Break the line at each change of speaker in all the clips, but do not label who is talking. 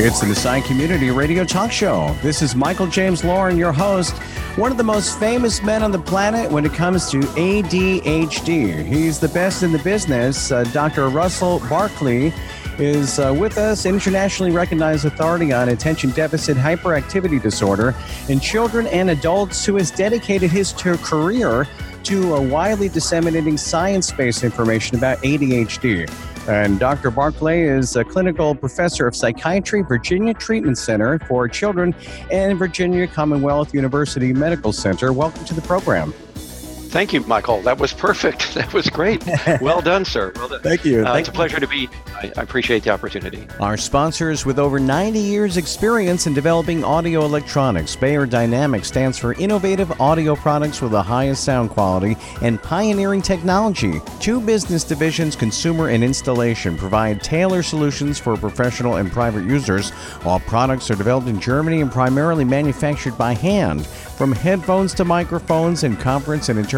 It's the Messiah Community Radio Talk Show. This is Michael James Lauren, your host, one of the most famous men on the planet when it comes to ADHD. He's the best in the business. Uh, Dr. Russell Barkley is uh, with us, internationally recognized authority on attention deficit hyperactivity disorder in children and adults, who has dedicated his career to widely disseminating science based information about ADHD. And Dr. Barkley is a clinical professor of psychiatry, Virginia Treatment Center for Children, and Virginia Commonwealth University Medical Center. Welcome to the program.
Thank you, Michael. That was perfect. That was great. Well done, sir. Well done.
Thank you.
Uh,
Thank
it's a pleasure to be. I, I appreciate the opportunity.
Our sponsors with over 90 years' experience in developing audio electronics. Beyerdynamic stands for innovative audio products with the highest sound quality and pioneering technology. Two business divisions, consumer and installation, provide tailored solutions for professional and private users. All products are developed in Germany and primarily manufactured by hand. From headphones to microphones and conference and interpretation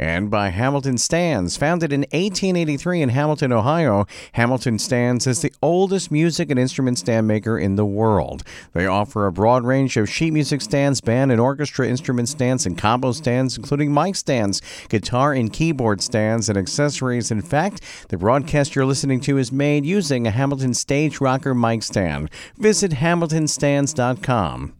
and by Hamilton Stands. Founded in 1883 in Hamilton, Ohio, Hamilton Stands is the oldest music and instrument stand maker in the world. They offer a broad range of sheet music stands, band and orchestra instrument stands, and combo stands, including mic stands, guitar and keyboard stands, and accessories. In fact, the broadcast you're listening to is made using a Hamilton Stage Rocker mic stand. Visit hamiltonstands.com.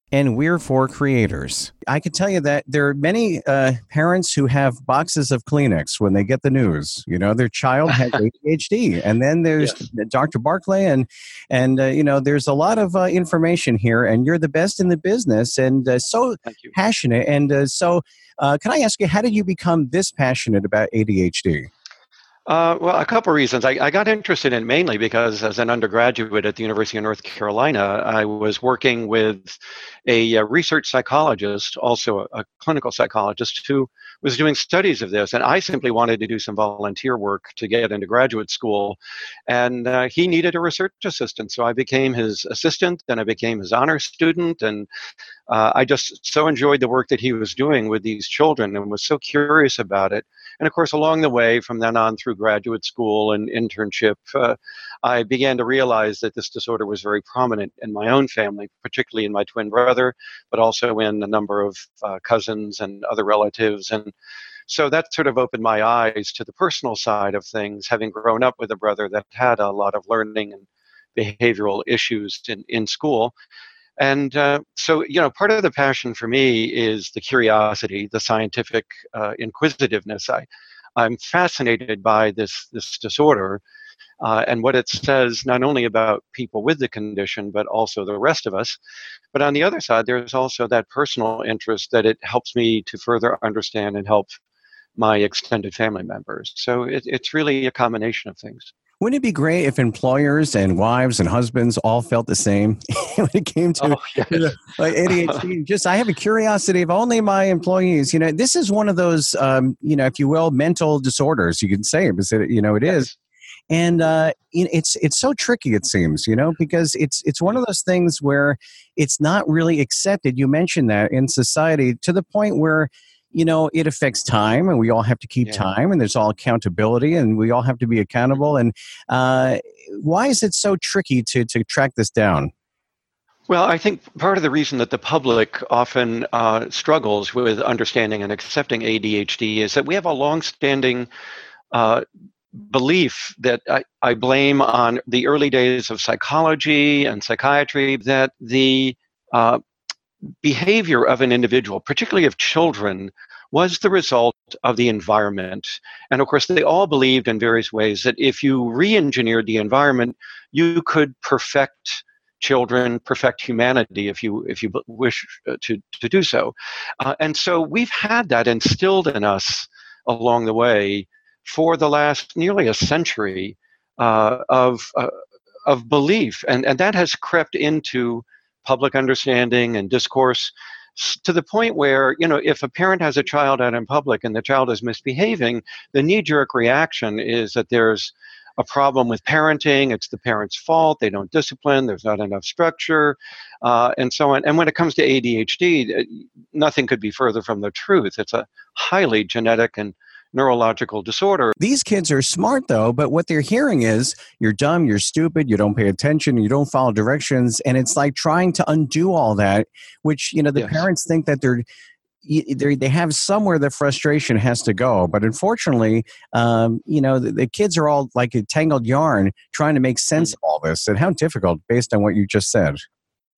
and we're for creators. I can tell you that there are many uh, parents who have boxes of Kleenex when they get the news. You know, their child has ADHD, and then there's yes. Dr. Barkley, and and uh, you know, there's a lot of uh, information here, and you're the best in the business, and uh, so passionate. And uh, so, uh, can I ask you, how did you become this passionate about ADHD?
Uh, well, a couple reasons. I, I, got interested in mainly because as an undergraduate at the University of North Carolina, I was working with a, a research psychologist, also a, a, clinical psychologist, who was doing studies of this. And I simply wanted to do some volunteer work to get into graduate school. And uh, he needed a research assistant. So I became his assistant, then I became his honor student. And uh, I just so enjoyed the work that he was doing with these children and was so curious about it. And of course, along the way, from then on through graduate school and internship, uh, I began to realize that this disorder was very prominent in my own family, particularly in my twin brother, but also in a number of uh, cousins and other relatives. And so that sort of opened my eyes to the personal side of things, having grown up with a brother that had a lot of learning and behavioral issues in, in school. And uh, so, you know, part of the passion for me is the curiosity, the scientific uh, inquisitiveness. I, I'm fascinated by this this disorder uh, and what it says not only about people with the condition, but also the rest of us. But on the other side, there's also that personal interest that it helps me to further understand and help my extended family members. So it, it's really a combination of things.
Wouldn't it be great if employers and wives and husbands all felt the same when it came to oh, yes. like ADHD? Just I have a curiosity of only my employees. You know, this is one of those, um, you know, if you will, mental disorders. You can say because it, you know it is, and uh, it's it's so tricky. It seems, you know, because it's it's one of those things where it's not really accepted. You mentioned that in society to the point where you know it affects time and we all have to keep yeah. time and there's all accountability and we all have to be accountable and uh, why is it so tricky to to track this down
Well, I think part of the reason that the public often uh, struggles with understanding and accepting ADHD is that we have a long-standing uh, belief that I, I, blame on the early days of psychology and psychiatry that the uh, behavior of an individual, particularly of children, was the result of the environment. And of course, they all believed in various ways that if you re engineered the environment, you could perfect children perfect humanity if you if you wish uh, to to do so uh, and so we've had that instilled in us along the way for the last nearly a century uh, of uh, of belief. And and that has crept into public understanding and discourse to the point where you know if a parent has a child out in public and the child is misbehaving the knee jerk reaction is that there's a problem with parenting it's the parent's fault they don't discipline there's not enough structure uh, and so on. And when it comes to adhd nothing could be further from the truth. It's a highly genetic and neurological disorder.
These kids are smart though, but what they're hearing is you're dumb, you're stupid, you don't pay attention, you don't follow directions, and it's like trying to undo all that, which you know the yes. parents think that they're they have somewhere the frustration has to go. But unfortunately, um, you know, the, the, kids are all like a tangled yarn trying to make sense mm. of all this. And how difficult, based on what you just said.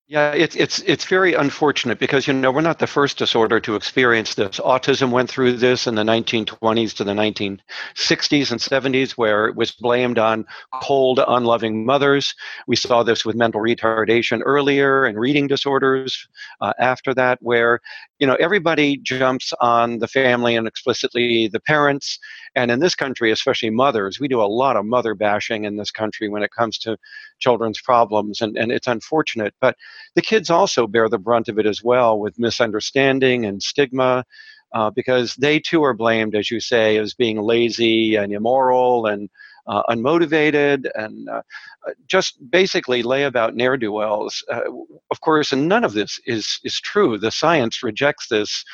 Yeah, it's it's it's very unfortunate because you know we're not the first disorder to experience this. Autism went through this in the 1920s to the 1960s and 70s, where it was blamed on cold, unloving mothers. We saw this with mental retardation earlier and reading disorders uh, after that, where you know everybody jumps on the family and explicitly the parents. And in this country, especially mothers, we do a lot of mother bashing in this country when it comes to children's problems, and, and it's unfortunate. But the kids also bear the brunt of it as well with misunderstanding and stigma. Uh, because they too are blamed, as you say, as being lazy and immoral and uh, unmotivated and uh, uh just basically lay about ne'er do wells. Uh, of course, and none of this is is true. The science rejects this,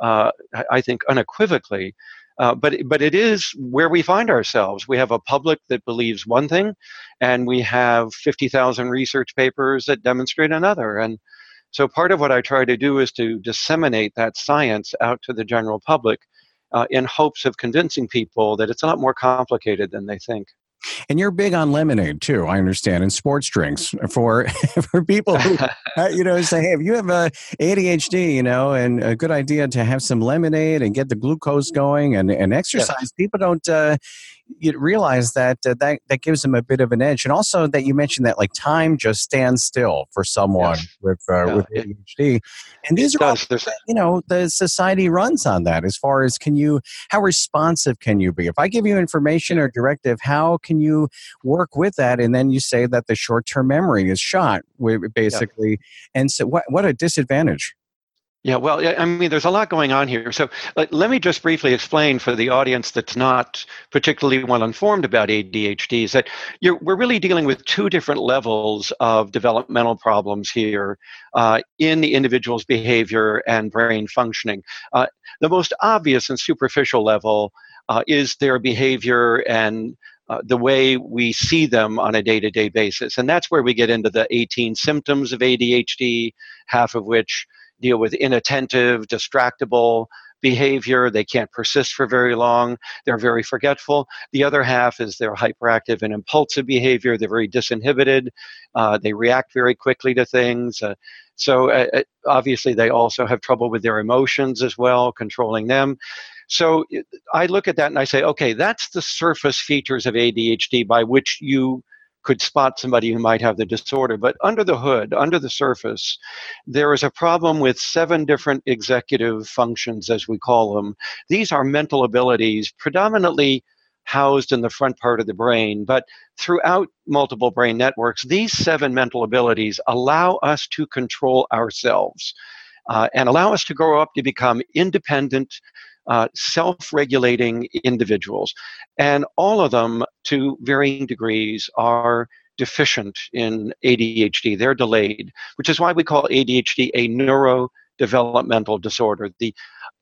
uh, I think, unequivocally. Uh, but but it is where we find ourselves. We have a public that believes one thing, and we have fifty thousand research papers that demonstrate another. And so part of what I try to do is to disseminate that science out to the general public, uh, in hopes of convincing people that it's a lot more complicated than they think.
And you're big on lemonade too, I understand, and sports drinks for for people who uh, you know say, hey, if you have a ADHD, you know, and a good idea to have some lemonade and get the glucose going and and exercise. Yes. People don't, uh, you realize that uh, that that gives them a bit of an edge, and also that you mentioned that like time just stands still for someone yes. with uh, yeah, with ADHD, it, and these are all, you know the society runs on that. As far as can you, how responsive can you be? If I give you information or directive, how can you work with that? And then you say that the short term memory is shot, basically, yeah. and so what what a disadvantage.
Yeah, well, I mean, there's a lot going on here. So let me just briefly explain for the audience that's not particularly well informed about ADHD is that we're really dealing with two different levels of developmental problems here uh, in the individual's behavior and brain functioning. Uh, the most obvious and superficial level uh, is their behavior and uh, the way we see them on a day to day basis. And that's where we get into the 18 symptoms of ADHD, half of which deal with inattentive, distractible behavior. They can't persist for very long. They're very forgetful. The other half is they're hyperactive and impulsive behavior. They're very disinhibited. Uh, they react very quickly to things. Uh, so uh, uh obviously, they also have trouble with their emotions as well, controlling them. So I look at that and I say, okay, that's the surface features of ADHD by which you could spot somebody who might have the disorder. But under the hood, under the surface, there is a problem with seven different executive functions, as we call them. These are mental abilities predominantly housed in the front part of the brain, but throughout multiple brain networks, these seven mental abilities allow us to control ourselves. Uh, and allow us to grow up to become independent, uh, self regulating individuals. And all of them, to varying degrees, are deficient in ADHD. They're delayed, which is why we call ADHD a neuro developmental disorder. The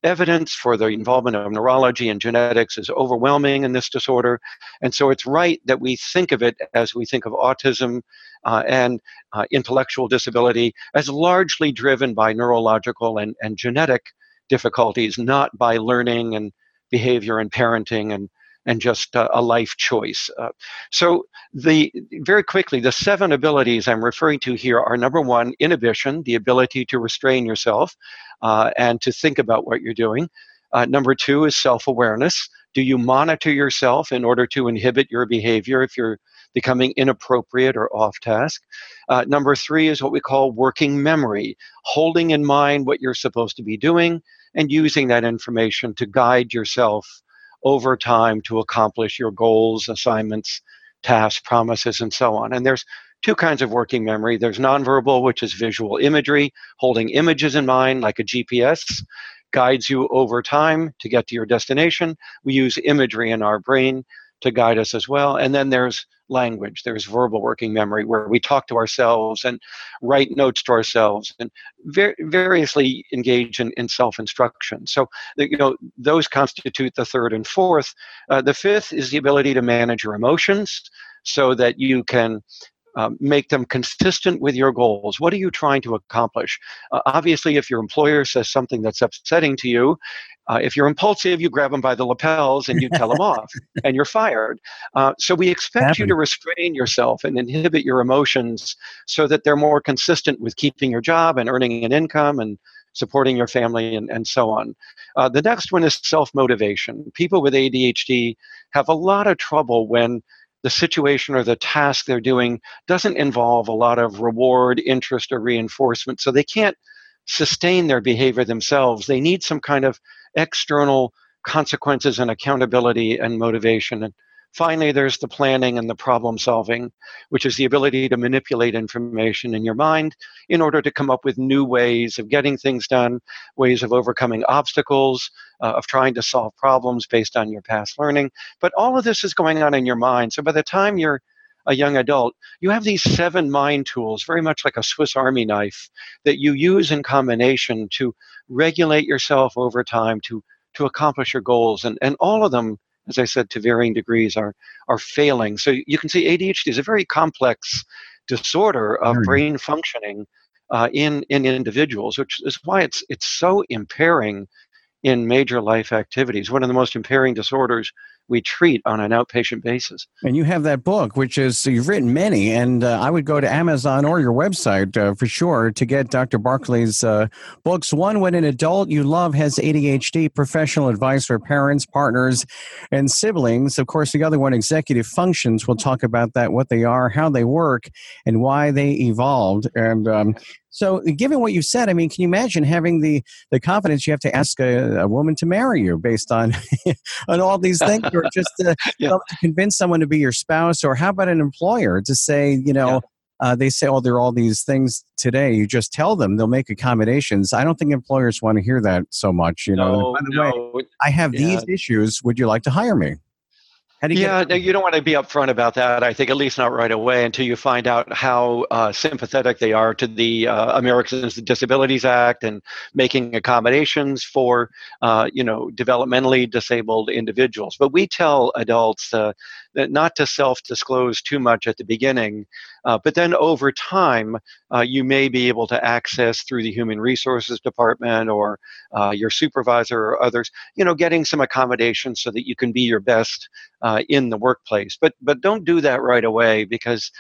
evidence for the involvement of neurology and genetics is overwhelming in this disorder. And so it's right that we think of it as we think of autism uh, and uh, intellectual disability as largely driven by neurological and, and genetic difficulties, not by learning and behavior and parenting and and just uh, a life choice. Uh, so the very quickly, the seven abilities I'm referring to here are number one, inhibition, the ability to restrain yourself uh, and to think about what you're doing. Uh, number two is self-awareness. Do you monitor yourself in order to inhibit your behavior if you're becoming inappropriate or off task? Uh, number three is what we call working memory, holding in mind what you're supposed to be doing and using that information to guide yourself over time to accomplish your goals, assignments, tasks, promises, and so on. And there's two kinds of working memory. There's nonverbal, which is visual imagery, holding images in mind like a GPS guides you over time to get to your destination. We use imagery in our brain to guide us as well. And then there's language. There's verbal working memory where we talk to ourselves and write notes to ourselves and var- variously engage in, in self-instruction. So, you know, those constitute the third and fourth. Uh, the fifth is the ability to manage your emotions so that you can um, make them consistent with your goals. What are you trying to accomplish? Uh, obviously, if your employer says something that's upsetting to you, uh, if you're impulsive, you grab them by the lapels and you tell them off, and you're fired. Uh, so we expect you to restrain yourself and inhibit your emotions so that they're more consistent with keeping your job and earning an income and supporting your family and, and so on. Uh, the next one is self motivation. People with ADHD have a lot of trouble when the situation or the task they're doing doesn't involve a lot of reward, interest, or reinforcement. So they can't sustain their behavior themselves. They need some kind of external consequences and accountability and motivation. And finally, there's the planning and the problem solving, which is the ability to manipulate information in your mind in order to come up with new ways of getting things done, ways of overcoming obstacles, uh, of trying to solve problems based on your past learning. But all of this is going on in your mind. So by the time you're a young adult, you have these seven mind tools, very much like a Swiss Army knife, that you use in combination to regulate yourself over time to to accomplish your goals. And and all of them, as I said, to varying degrees, are are failing. So you can see ADHD is a very complex disorder of mm. brain functioning uh, in in individuals, which is why it's it's so impairing in major life activities. One of the most impairing disorders we treat on an outpatient basis.
And you have that book, which is you've written many, and uh, I would go to Amazon or your website uh, for sure to get Dr. Barkley's uh, books. One, when an adult you love has ADHD, professional advice for parents, partners, and siblings. Of course, the other one, executive functions. We'll talk about that, what they are, how they work, and why they evolved. And um, so, given what you said, I mean, can you imagine having the the confidence you have to ask a, a woman to marry you based on on all these things, or just to, yeah. to, convince someone to be your spouse, or how about an employer to say, you know. Yeah. Uh, they say, "Oh, there are all these things today." You just tell them; they'll make accommodations. I don't think employers want to hear that so much. You know.
By the no. way,
I have yeah. these issues. Would you like to hire me?
Yeah, you don't want to be upfront about that. I think at least not right away until you find out how uh, sympathetic they are to the uh, Americans with Disabilities Act and making accommodations for uh, you know developmentally disabled individuals. But we tell adults uh, not to self-disclose too much at the beginning, uh, but then over time, uh, you may be able to access through the human resources department or uh, your supervisor or others, you know, getting some accommodations so that you can be your best uh, in the workplace. But but don't do that right away because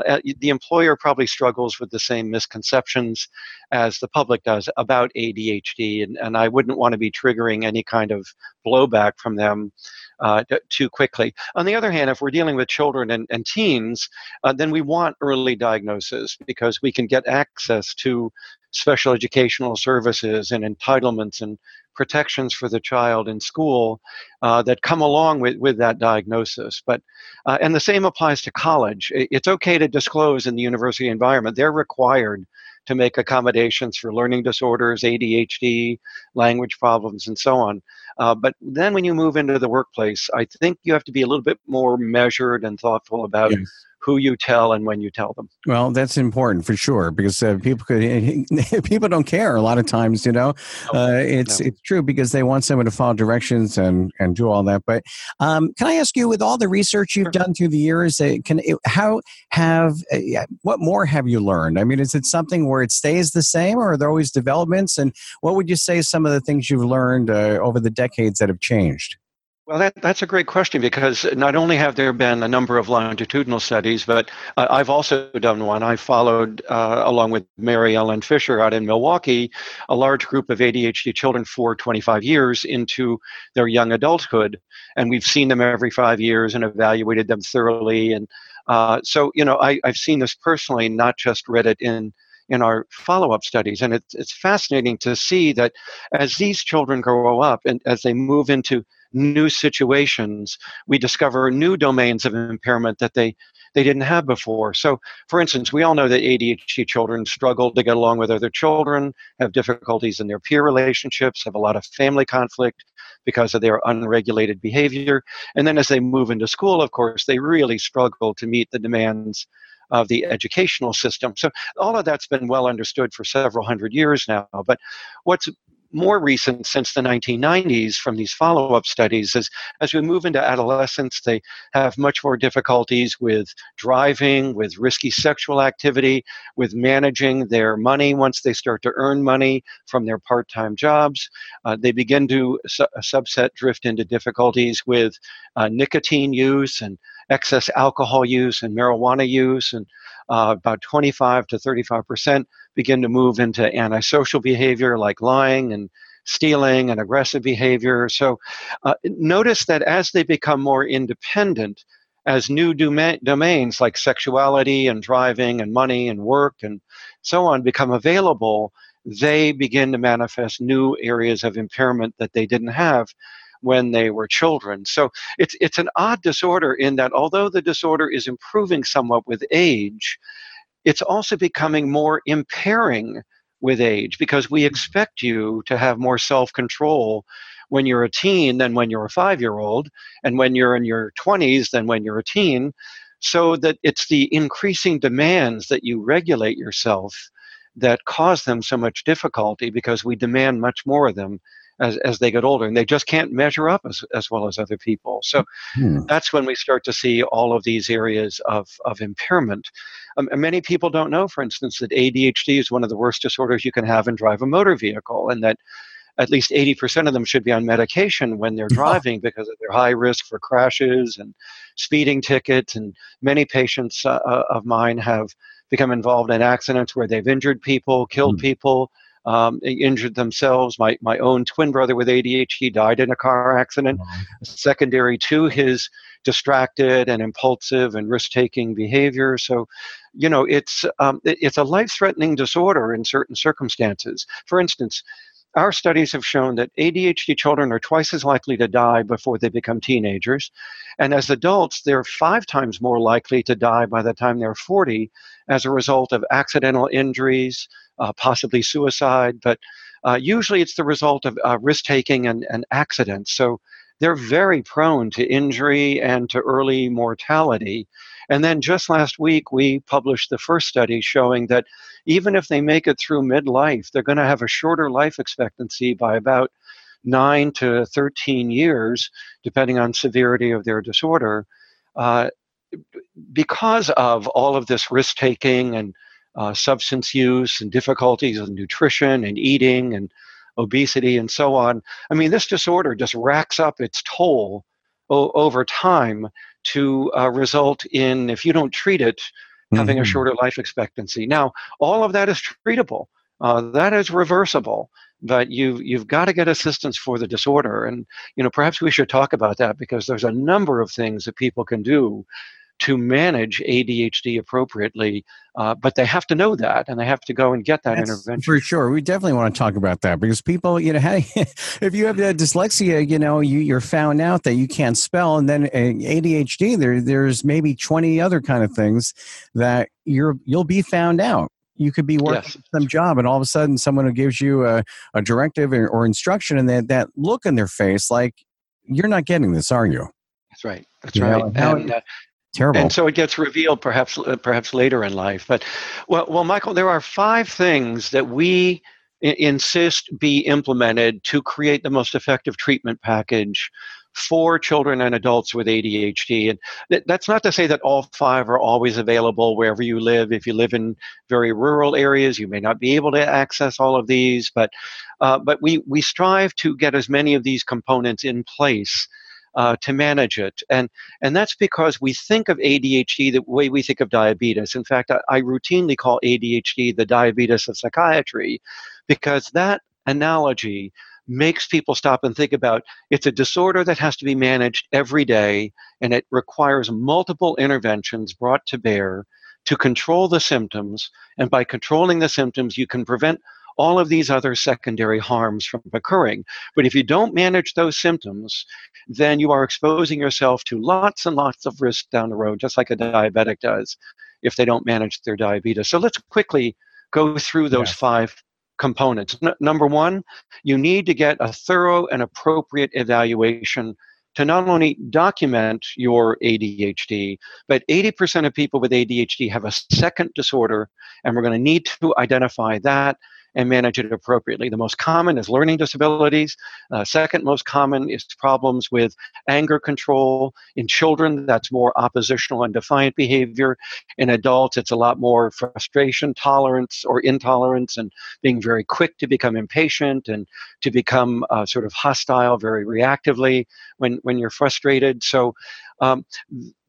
uh, the employer probably struggles with the same misconceptions as the public does about ADHD, and, and I wouldn't want to be triggering any kind of blowback from them uh, too quickly. On the other hand, if we're dealing with children and, and teens, uh, then we want early diagnosis because we can get access to special educational services and entitlements and protections for the child in school uh, that come along with, with that diagnosis. But uh, and the same applies to college. It's okay to disclose in the university environment. They're required to make accommodations for learning disorders, ADHD, language problems, and so on. Uh, but then when you move into the workplace, I think you have to be a little bit more measured and thoughtful about yes. Who you tell and when you tell them.
Well, that's important for sure because uh, people could people don't care a lot of times. You know, uh, it's no. it's true because they want someone to follow directions and and do all that. But um, can I ask you, with all the research you've done through the years, uh, can how have uh, what more have you learned? I mean, is it something where it stays the same, or are there always developments? And what would you say some of the things you've learned uh, over the decades that have changed?
Well, that, that's a great question because not only have there been a number of longitudinal studies, but uh, I've also done one. I followed, uh, along with Mariellen Fischer out in Milwaukee, a large group of ADHD children for 25 years into their young adulthood. And we've seen them every five years and evaluated them thoroughly. And uh, so, you know, I, I've seen this personally, not just read it in in our follow-up studies and it's, it's fascinating to see that as these children grow up and as they move into new situations, we discover new domains of impairment that they they didn't have before. So, for instance, we all know that ADHD children struggle to get along with other children, have difficulties in their peer relationships, have a lot of family conflict because of their unregulated behavior. And then as they move into school, of course, they really struggle to meet the demands of the educational system. So all of that's been well understood for several hundred years now. But what's more recent since the 1990s from these follow up studies is as we move into adolescence, they have much more difficulties with driving, with risky sexual activity, with managing their money once they start to earn money from their part time jobs. Uh, they begin to su- subset drift into difficulties with uh, nicotine use and excess alcohol use and marijuana use and uh, about 25 to 35 percent begin to move into antisocial behavior like lying and stealing and aggressive behavior. So uh, notice that as they become more independent, as new doma- domains like sexuality and driving and money and work and so on become available, they begin to manifest new areas of impairment that they didn't have when they were children. So it's it's an odd disorder in that although the disorder is improving somewhat with age, it's also becoming more impairing with age because we mm. expect you to have more self control when you're a teen than when you're a five year old, and when you're in your 20s than when you're a teen. So that it's the increasing demands that you regulate yourself that cause them so much difficulty because we demand much more of them as, as they get older and they just can't measure up as, as well as other people so hmm. that's when we start to see all of these areas of, of impairment um, many people don't know for instance that adhd is one of the worst disorders you can have and drive a motor vehicle and that at least 80% of them should be on medication when they're driving because of their high risk for crashes and speeding tickets and many patients uh, uh of mine have become involved in accidents where they've injured people killed mm. people um, injured themselves. My, my own twin brother with ADHD died in a car accident, secondary to his distracted and impulsive and risk taking behavior. So, you know, it's, um, it, it's a life threatening disorder in certain circumstances. For instance, our studies have shown that ADHD children are twice as likely to die before they become teenagers. And as adults, they're five times more likely to die by the time they're 40 as a result of accidental injuries, uh, possibly suicide, but uh, usually it's the result of uh, risk taking and, and accidents. So they're very prone to injury and to early mortality. And then just last week, we published the first study showing that even if they make it through midlife, they're going to have a shorter life expectancy by about 9 to 13 years, depending on severity of their disorder, uh, because of all of this risk taking and uh, substance use and difficulties with nutrition and eating and obesity and so on. I mean, this disorder just racks up its toll o- over time to uh, result in, if you don't treat it, having mm-hmm. a shorter life expectancy. Now, all of that is treatable. Uh, that is reversible, but you you've got to get assistance for the disorder, and you know perhaps we should talk about that because there's a number of things that people can do to manage ADHD appropriately, uh, but they have to know that and they have to go and get that
That's
intervention.
For sure, we definitely want to talk about that because people, you know, hey, if you have dyslexia, you know, you, you're found out that you can't spell, and then uh, ADHD, there there's maybe 20 other kind of things that you're you'll be found out. You could be working yes. some job and all of a sudden someone who gives you a, a directive or, or, instruction and that, that look in their face like you're not getting this are you?
That's right. That's you right. know, and, uh,
Terrible.
And so it gets revealed perhaps uh, perhaps later in life. But well, well, Michael, there are five things that we insist be implemented to create the most effective treatment package for children and adults with ADHD. And th- that's not to say that all five are always available wherever you live. If you live in very rural areas, you may not be able to access all of these, but uh, but we we strive to get as many of these components in place. Uh, to manage it, and and that's because we think of ADHD the way we think of diabetes. In fact, I, I routinely call ADHD the diabetes of psychiatry, because that analogy makes people stop and think about it's a disorder that has to be managed every day and it requires multiple interventions brought to bear to control the symptoms and by controlling the symptoms you can prevent all of these other secondary harms from occurring but if you don't manage those symptoms then you are exposing yourself to lots and lots of risk down the road just like a diabetic does if they don't manage their diabetes so let's quickly go through those yes. five components. N- number one, you need to get a thorough and appropriate evaluation to not only document your ADHD, but 80% of people with ADHD have a second disorder, and we're going to need to identify that and manage it appropriately. The most common is learning disabilities. Uh, second most common is problems with anger control. In children, that's more oppositional and defiant behavior. In adults, it's a lot more frustration, tolerance, or intolerance, and being very quick to become impatient and to become uh, sort of hostile very reactively when, when you're frustrated. So um,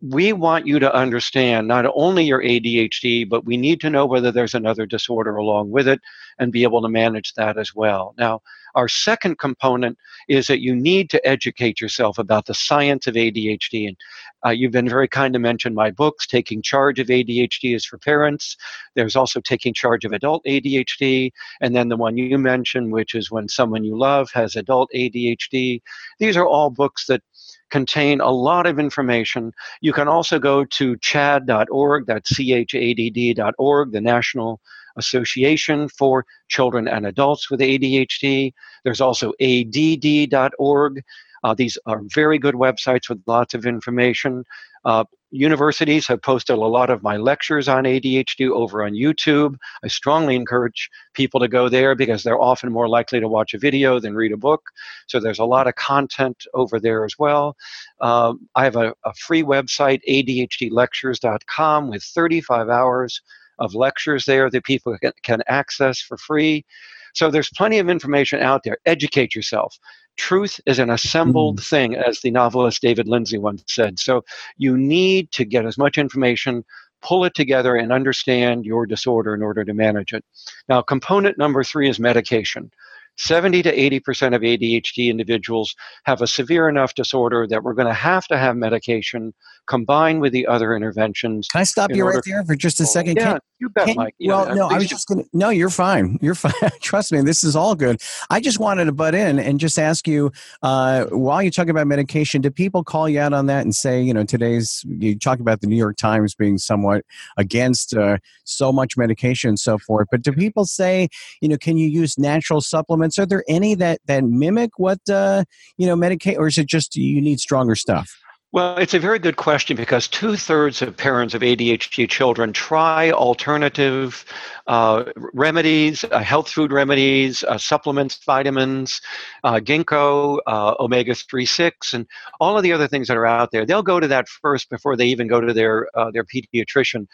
we want you to understand not only your ADHD, but we need to know whether there's another disorder along with it and be able to manage that as well. Now, our second component is that you need to educate yourself about the science of ADHD. And uh, you've been very kind to mention my books, Taking Charge of ADHD is for Parents. There's also Taking Charge of Adult ADHD. And then the one you mentioned, which is When Someone You Love Has Adult ADHD. These are all books that contain a lot of information. You can also go to chadd.org, that's C-H-A-D-D.org, the National Association for Children and Adults with ADHD. There's also ADD.org. Uh, these are very good websites with lots of information. Uh, universities have posted a lot of my lectures on ADHD over on YouTube. I strongly encourage people to go there because they're often more likely to watch a video than read a book. So there's a lot of content over there as well. Um, I have a, a free website, ADHDlectures.com, with 35 hours of lectures there that people can, can access for free. So there's plenty of information out there. Educate yourself. Truth is an assembled mm. thing, as the novelist David Lindsay once said. So you need to get as much information, pull it together, and understand your disorder in order to manage it. Now, component number three is medication. 70 to 80% of ADHD individuals have a severe enough disorder that we're going to have to have medication combined with the other interventions.
Can I stop you right there for just a second?
Yeah, can, you bet, can, Mike.
Yeah, well, no, I was just going to, no, you're fine. You're fine. Trust me, this is all good. I just wanted to butt in and just ask you, uh, while you talk about medication, do people call you out on that and say, you know, today's, you talk about the New York Times being somewhat against uh, so much medication and so forth, but do people say, you know, can you use natural supplements? Are there any that, that mimic what, uh, you know, medicate, or is it just you need stronger stuff?
Well, it's a very good question because two thirds of parents of ADHD children try alternative uh, remedies, uh, health food remedies, uh, supplements, vitamins, uh, ginkgo, uh, omega 3 6, and all of the other things that are out there. They'll go to that first before they even go to their, uh, their pediatrician,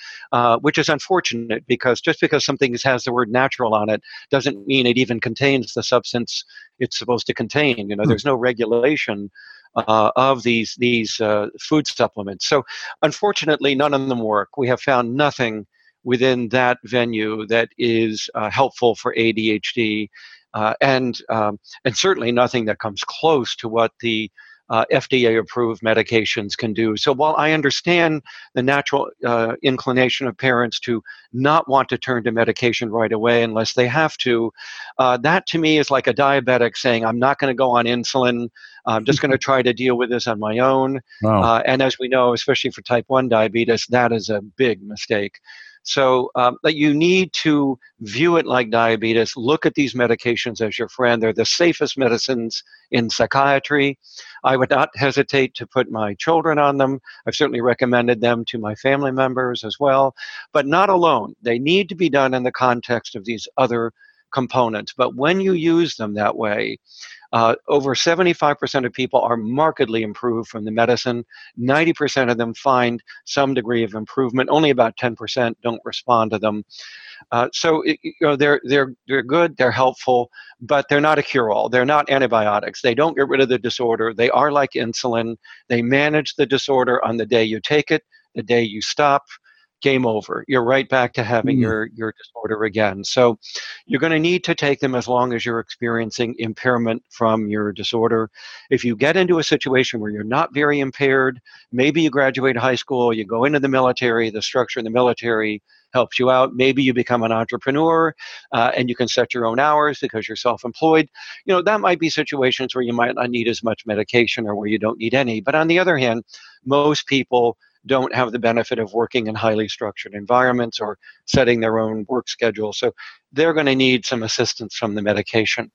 which is unfortunate because just because something has the word natural on it doesn't mean it even contains the substance it's supposed to contain. You know, hmm. there's no regulation uh, of these these uh, food supplements. So, unfortunately, none of them work. We have found nothing within that venue that is uh, helpful for ADHD, uh, and um, and certainly nothing that comes close to what the uh, FDA approved medications can do. So while I understand the natural uh, inclination of parents to not want to turn to medication right away unless they have to, uh, that to me is like a diabetic saying, I'm not going to go on insulin. I'm just going to try to deal with this on my own. Wow. Uh, and as we know, especially for type 1 diabetes, that is a big mistake. So um, you need to view it like diabetes. Look at these medications as your friend. They're the safest medicines in psychiatry. I would not hesitate to put my children on them. I've certainly recommended them to my family members as well, but not alone. They need to be done in the context of these other components. But when you use them that way, uh, over 75% of people are markedly improved from the medicine. 90% of them find some degree of improvement. Only about 10% don't respond to them. Uh, so it, you know they're they're they're good, they're helpful, but they're not a cure-all. They're not antibiotics. They don't get rid of the disorder. They are like insulin. They manage the disorder on the day you take it, the day you stop game over. You're right back to having mm. your, your disorder again. So you're going to need to take them as long as you're experiencing impairment from your disorder. If you get into a situation where you're not very impaired, maybe you graduate high school, you go into the military, the structure in the military helps you out. Maybe you become an entrepreneur uh, and you can set your own hours because you're self employed. You know, that might be situations where you might not need as much medication or where you don't need any. But on the other hand, most people don't have the benefit of working in highly structured environments or setting their own work schedule. So they're going to need some assistance from the medication.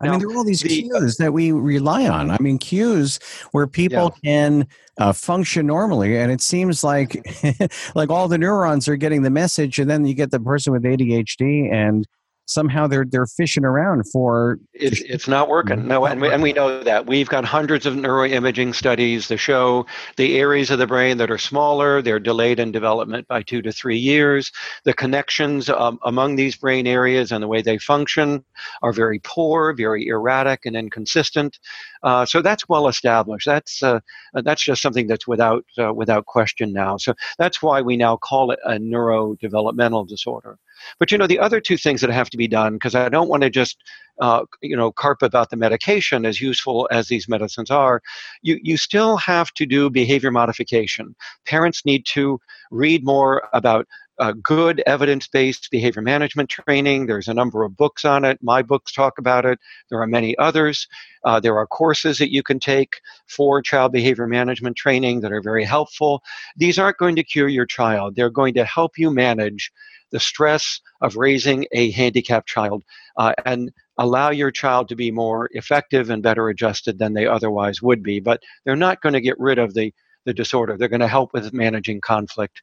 I mean, there are all these the, cues that we rely on. I mean, cues where people yeah. can uh, function normally, and it seems like like all the neurons are getting the message, and then you get the person with ADHD, and somehow they're they're fishing around for
it's, it's not working. No and we, and we know that. We've got hundreds of neuroimaging studies that show the areas of the brain that are smaller they're delayed in development by two to three years. The connections um, among these brain areas and the way they function are very poor very erratic and inconsistent. Uh, so that's well established. That's uh, that's just something that's without uh, without question now. So that's why we now call it a neurodevelopmental disorder but you know, the other two things that have to be done, because I don't want to just uh, you know carp about the medication as useful as these medicines are you you still have to do behavior modification. Parents need to read more about uh, good evidence-based behavior management training. There's a number of books on it. My books talk about it. There are many others. Uh, there are courses that you can take for child behavior management training that are very helpful. These aren't going to cure your child. They're going to help you manage the stress of raising a handicapped child uh, and allow your child to be more effective and better adjusted than they otherwise would be. But they're not going to get rid of the, the disorder, they're going to help with managing conflict.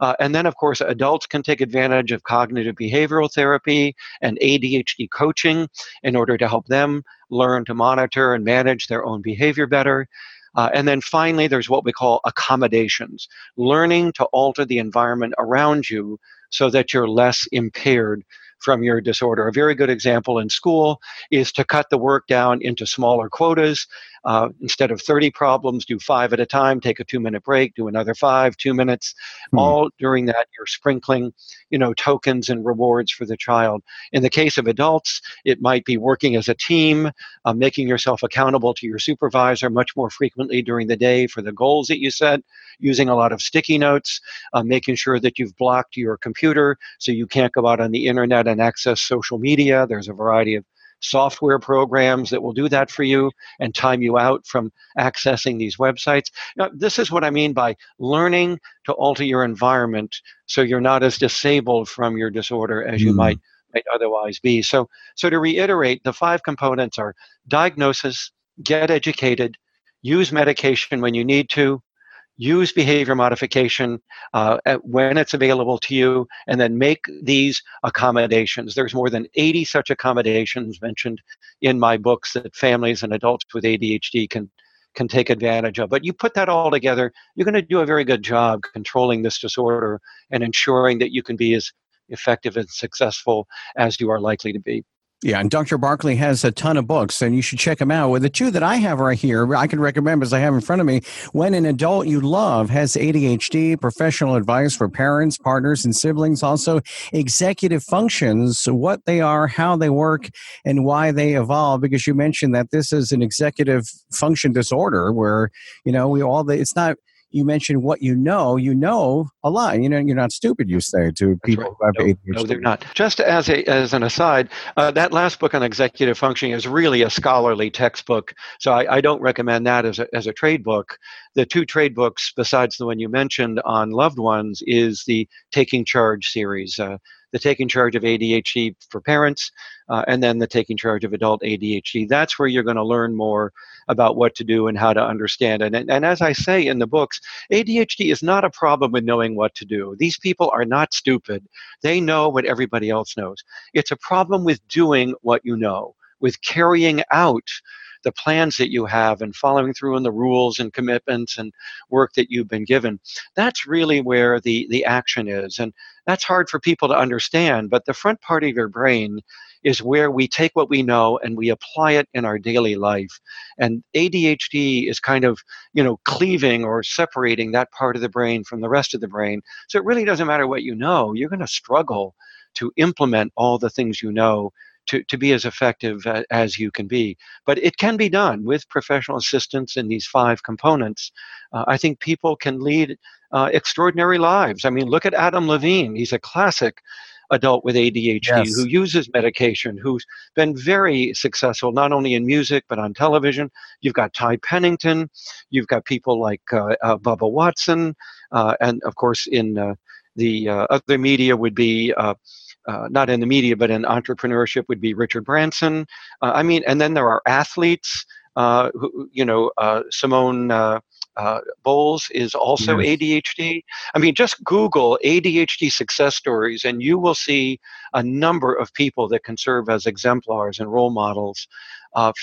Uh, and then, of course, adults can take advantage of cognitive behavioral therapy and ADHD coaching in order to help them learn to monitor and manage their own behavior better. Uh, and then finally, there's what we call accommodations, learning to alter the environment around you so that you're less impaired from your disorder. A very good example in school is to cut the work down into smaller quotas uh, instead of 30 problems, do five at a time, take a two minute break, do another five, two minutes. Hmm. All during that, you're sprinkling, you know, tokens and rewards for the child. In the case of adults, it might be working as a team, uh, making yourself accountable to your supervisor much more frequently during the day for the goals that you set, using a lot of sticky notes, uh, making sure that you've blocked your computer so you can't go out on the internet and access social media. There's a variety of software programs that will do that for you and time you out from accessing these websites. Now, this is what I mean by learning to alter your environment so you're not as disabled from your disorder as you mm. might might otherwise be. So, so to reiterate, the five components are diagnosis, get educated, use medication when you need to, use behavior modification uh, when it's available to you, and then make these accommodations. There's more than 80 such accommodations mentioned in my books that families and adults with ADHD can can take advantage of. But you put that all together, you're going to do a very good job controlling this disorder and ensuring that you can be as effective and successful as you are likely to be.
Yeah, and Dr. Barkley has a ton of books, and you should check them out. Well, the two that I have right here, I can recommend as I have in front of me. When an Adult You Love has ADHD, professional advice for parents, partners, and siblings, also executive functions, what they are, how they work, and why they evolve. Because you mentioned that this is an executive function disorder where, you know, we all, it's not you mentioned what you know, you know a lot. You know, you're not stupid. You say to people right. who have
no. No, they're not. Just as a as an aside, uh, that last book on executive functioning is really a scholarly textbook. So I, I don't recommend that as a as a trade book. The two trade books, besides the one you mentioned on loved ones, is the Taking Charge series. Uh, the taking charge of ADHD for parents, uh, and then the taking charge of adult ADHD. That's where you're going to learn more about what to do and how to understand it. And, and as I say in the books, ADHD is not a problem with knowing what to do. These people are not stupid. They know what everybody else knows. It's a problem with doing what you know, with carrying out the plans that you have and following through on the rules and commitments and work that you've been given. That's really where the, the action is. And that's hard for people to understand, but the front part of your brain is where we take what we know and we apply it in our daily life. And ADHD is kind of, you know, cleaving or separating that part of the brain from the rest of the brain. So it really doesn't matter what you know, you're going to struggle to implement all the things you know to, to be as effective as you can be. But it can be done with professional assistance in these five components. Uh, I think people can lead uh, extraordinary lives. I mean, look at Adam Levine. He's a classic adult with ADHD yes. who uses medication, who's been very successful not only in music but on television. You've got Ty Pennington, you've got people like uh, uh, Bubba Watson, uh, and of course in uh, the uh, other media would be uh, not in the media, but in entrepreneurship would be Richard Branson. Uh, I mean, and then there are athletes. Uh, who, you know, uh, Simone uh, uh, Biles is also yes. ADHD. I mean, just Google ADHD success stories, and you will see a number of people that can serve as exemplars and role models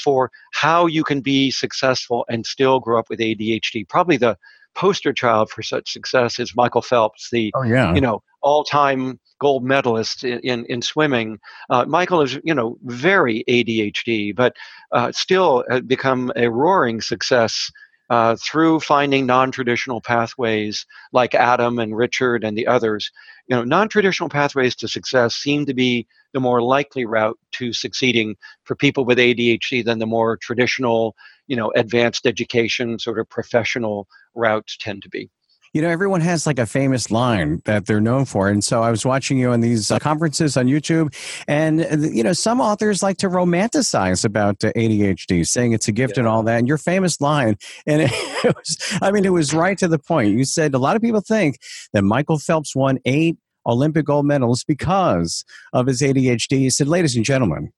for how you can be successful and still grow up with ADHD. Probably the poster child for such success is Michael Phelps, the oh, yeah. you know all-time gold medalist in, in, in swimming. Uh, Michael is, you know, very ADHD, but uh, still become a roaring success uh, through finding non-traditional pathways like Adam and Richard and the others. You know, non-traditional pathways to success seem to be the more likely route to succeeding for people with ADHD than the more traditional, you know, advanced education sort of professional routes tend to be
you know, everyone has like a famous line that they're known for. And so I was watching you on these uh, conferences on YouTube, and, uh, you know, some authors like to romanticize about uh, ADHD, saying it's a gift yeah. and all that. And your famous line, and it, it was, I mean, it was right to the point. You said a lot of people think that Michael Phelps won eight Olympic gold medals because of his ADHD. He said, ladies and gentlemen,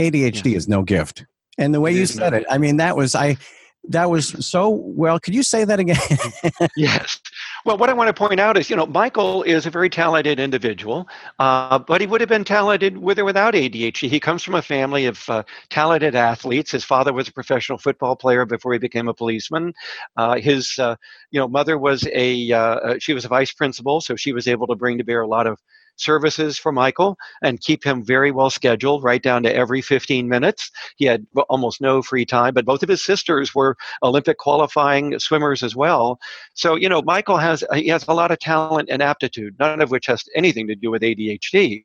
ADHD yeah. is no gift. And the way it you said no it, I mean, that was, I, that was so well. Could you say that again?
yes. Well, what I want to point out is, you know, Michael is a very talented individual, uh, but he would have been talented with or without ADHD. He comes from a family of uh, talented athletes. His father was a professional football player before he became a policeman. Uh, his, uh, you know, mother was a uh, uh, she was a vice principal, so she was able to bring to bear a lot of services for Michael and keep him very well scheduled, right down to every 15 minutes. He had almost no free time, but both of his sisters were Olympic qualifying swimmers as well. So, you know, Michael has he has a lot of talent and aptitude, none of which has anything to do with ADHD.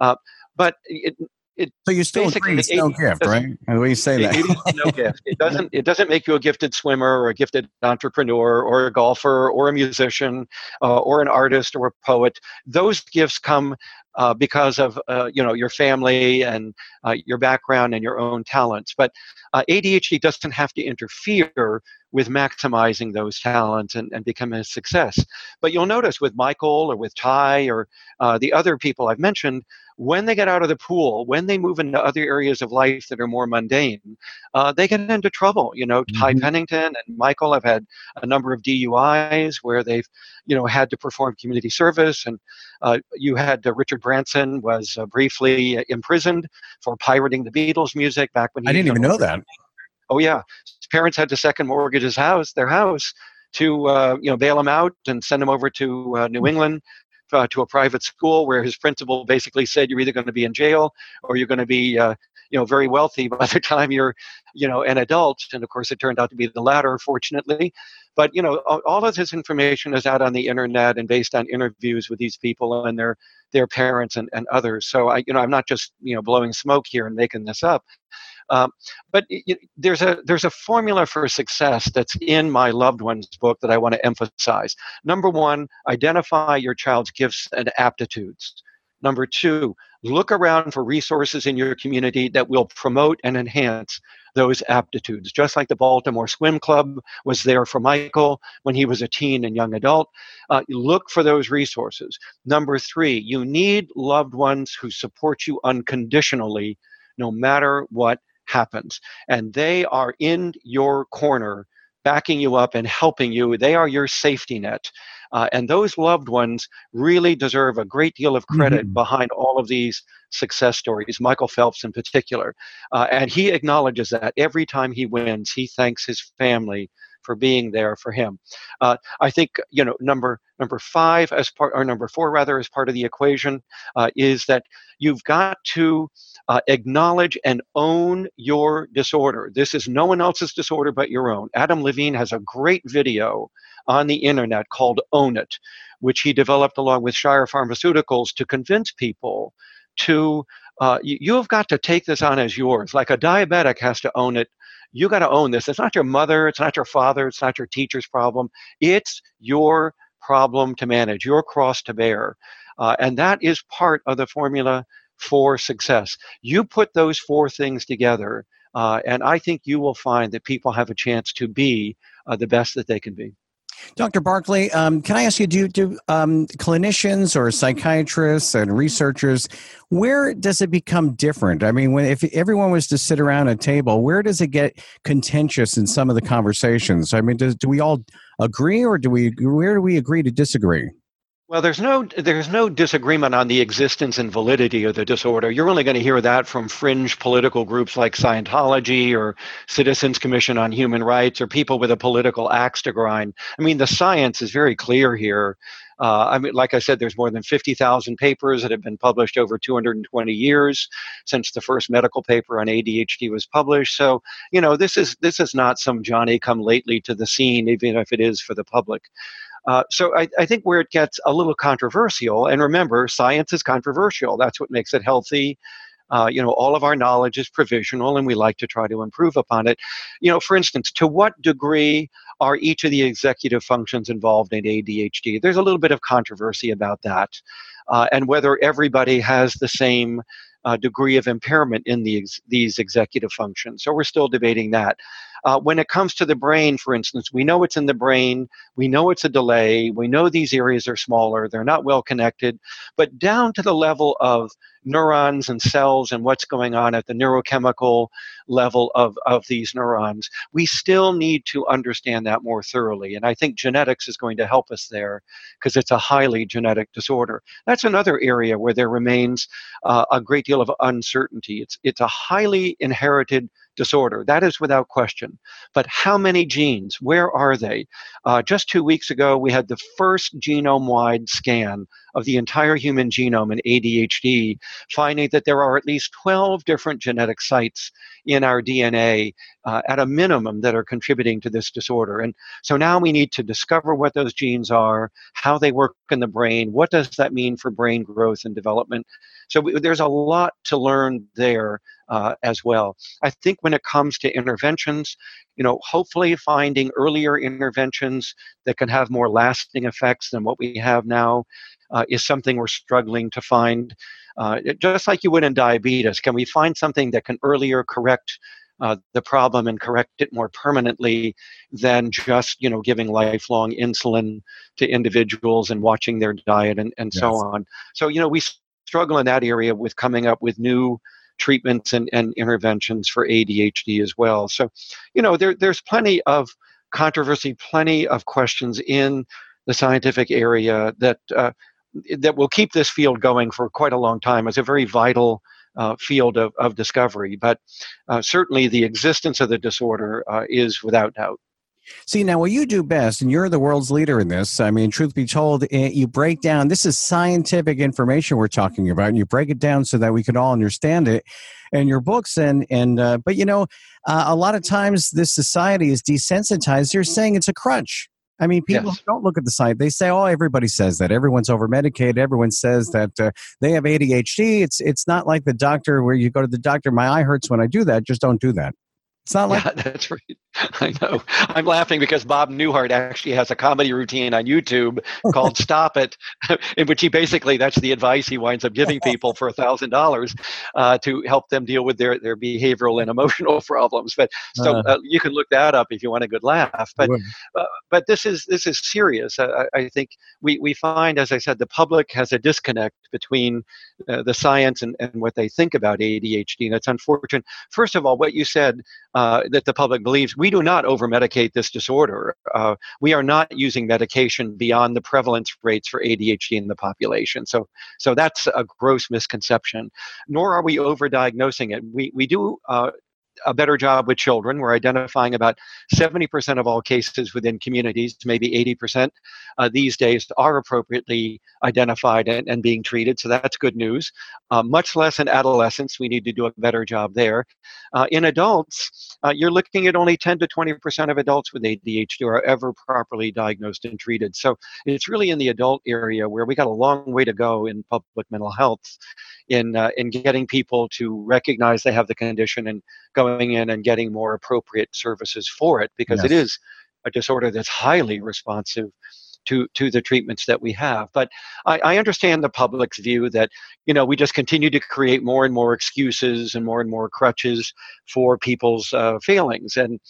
Uh, but it, it
so you still agree it's no gift, right? When you say that,
no gift. It doesn't. It doesn't make you a gifted swimmer or a gifted entrepreneur or a golfer or a musician uh, or an artist or a poet. Those gifts come uh, because of uh, you know your family and uh, your background and your own talents. But uh, ADHD doesn't have to interfere with maximizing those talents and, and become a success. But you'll notice with Michael or with Ty or uh, the other people I've mentioned, when they get out of the pool, when they move into other areas of life that are more mundane, uh, they get into trouble. You know, mm-hmm. Ty Pennington and Michael have had a number of DUIs where they've, you know, had to perform community service. And uh, you had uh, Richard Branson was uh, briefly imprisoned for pirating the Beatles music back when he
I didn't even know that.
Oh yeah, his parents had to second mortgage his house, their house, to uh, you know bail him out and send him over to uh, New hmm. England uh, to a private school where his principal basically said you're either going to be in jail or you're going to be uh, you know very wealthy by the time you're you know an adult. And of course it turned out to be the latter fortunately. But you know all of this information is out on the internet and based on interviews with these people and their their parents and, and others. So i you know i'm not just you know blowing smoke here and making this up Um, but there's a there's a formula for success that's in my loved ones book that I want to emphasize. Number one, identify your child's gifts and aptitudes. Number two, look around for resources in your community that will promote and enhance those aptitudes. Just like the Baltimore Swim Club was there for Michael when he was a teen and young adult, uh, look for those resources. Number three, you need loved ones who support you unconditionally no matter what happens. And they are in your corner, backing you up and helping you. They are your safety net. Uh, and those loved ones really deserve a great deal of credit mm-hmm. behind all of these success stories, Michael Phelps in particular. Uh, and he acknowledges that every time he wins, he thanks his family for being there for him. Uh, I think you know number number five as part or number four rather as part of the equation uh, is that you've got to uh, acknowledge and own your disorder. This is no one else's disorder but your own. Adam Levine has a great video on the internet called Own It, which he developed along with Shire Pharmaceuticals to convince people to uh, you, you have got to take this on as yours. Like a diabetic has to own it. You got to own this. It's not your mother. It's not your father. It's not your teacher's problem. It's your problem to manage, your cross to bear. Uh, and that is part of the formula for success. You put those four things together, uh, and I think you will find that people have a chance to be uh, the best that they can be.
Dr. Barkley, um, can I ask you, do, do um, clinicians or psychiatrists and researchers, where does it become different? I mean, when, if everyone was to sit around a table, where does it get contentious in some of the conversations? I mean, does, do we all agree or do we, where do we agree to disagree?
Well, there's no there's no disagreement on the existence and validity of the disorder. You're only going to hear that from fringe political groups like Scientology or Citizens Commission on Human Rights or people with a political axe to grind. I mean, the science is very clear here. Uh, I mean, like I said, there's more than 50,000 papers that have been published over 220 years since the first medical paper on ADHD was published. So, you know, this is this is not some Johnny come lately to the scene, even if it is for the public. Uh, so I, I, think where it gets a little controversial, and remember, science is controversial. That's what makes it healthy. Uh, you know, all of our knowledge is provisional, and we like to try to improve upon it. You know, for instance, to what degree are each of the executive functions involved in ADHD? There's a little bit of controversy about that, uh, and whether everybody has the same uh, degree of impairment in the ex- these executive functions. So we're still debating that. Uh, when it comes to the brain, for instance, we know it's in the brain, we know it's a delay, we know these areas are smaller, they're not well connected, but down to the level of neurons and cells and what's going on at the neurochemical level of, of these neurons, we still need to understand that more thoroughly. And I think genetics is going to help us there because it's a highly genetic disorder. That's another area where there remains uh, a great deal of uncertainty. It's, it's a highly inherited disorder. That is without question. But how many genes? Where are they? Uh, just two weeks ago, we had the first genome wide scan of the entire human genome in ADHD, finding that there are at least 12 different genetic sites in our DNA uh, at a minimum that are contributing to this disorder. And so now we need to discover what those genes are, how they work in the brain, what does that mean for brain growth and development. So we, there's a lot to learn there uh, as well. I think when it comes to interventions, you know, hopefully finding earlier interventions that can have more lasting effects than what we have now uh, is something we're struggling to find. Uh, just like you would in diabetes, can we find something that can earlier correct uh, the problem and correct it more permanently than just you know giving lifelong insulin to individuals and watching their diet and, and yes. so on. So you know we struggle in that area with coming up with new treatments and, and interventions for ADHD as well. So, you know, there, there's plenty of controversy, plenty of questions in the scientific area that uh, that will keep this field going for quite a long time. It's a very vital uh, field of, of discovery, but uh, certainly the existence of the disorder uh, is without doubt.
See, now what you do best, and you're the world's leader in this, I mean, truth be told, eh, you break down, this is scientific information we're talking about, and you break it down so that we can all understand it in your books. And, and uh, but you know, uh, a lot of times this society is desensitized. You're saying it's a crutch. I mean, people yes. don't look at the site. They say, "Oh, everybody says that. Everyone's over medicated. Everyone says that uh, they have ADHD." It's it's not like the doctor where you go to the doctor. My eye hurts when I do that. Just don't do that. It's not like
yeah, that's right. I know. I'm laughing because Bob Newhart actually has a comedy routine on YouTube called "Stop It," in which he basically that's the advice he winds up giving people for a thousand uh, dollars to help them deal with their their behavioral and emotional problems. But so uh, uh, you can look that up if you want a good laugh. But uh, but this is this is serious. I, I, think we we find, as I said, the public has a disconnect between uh, the science and, and what they think about ADHD, and it's unfortunate. First of all, what you said uh, that the public believes we do not over medicate this disorder. Uh, we are not using medication beyond the prevalence rates for ADHD in the population. So, so that's a gross misconception. Nor are we over diagnosing it. We, we do uh, a better job with children. We're identifying about 70% of all cases within communities, maybe 80% uh, these days, are appropriately identified and, and, being treated. So that's good news. Uh, much less in adolescents. We need to do a better job there. Uh, in adults, uh, you're looking at only 10 to 20% of adults with ADHD are ever properly diagnosed and treated. So it's really in the adult area where we got a long way to go in public mental health in uh, in getting people to recognize they have the condition and going in and getting more appropriate services for it because yes. it is a disorder that's highly responsive to to the treatments that we have. But I, I, understand the public's view that you know we just continue to create more and more excuses and more and more crutches for people's uh, failings. And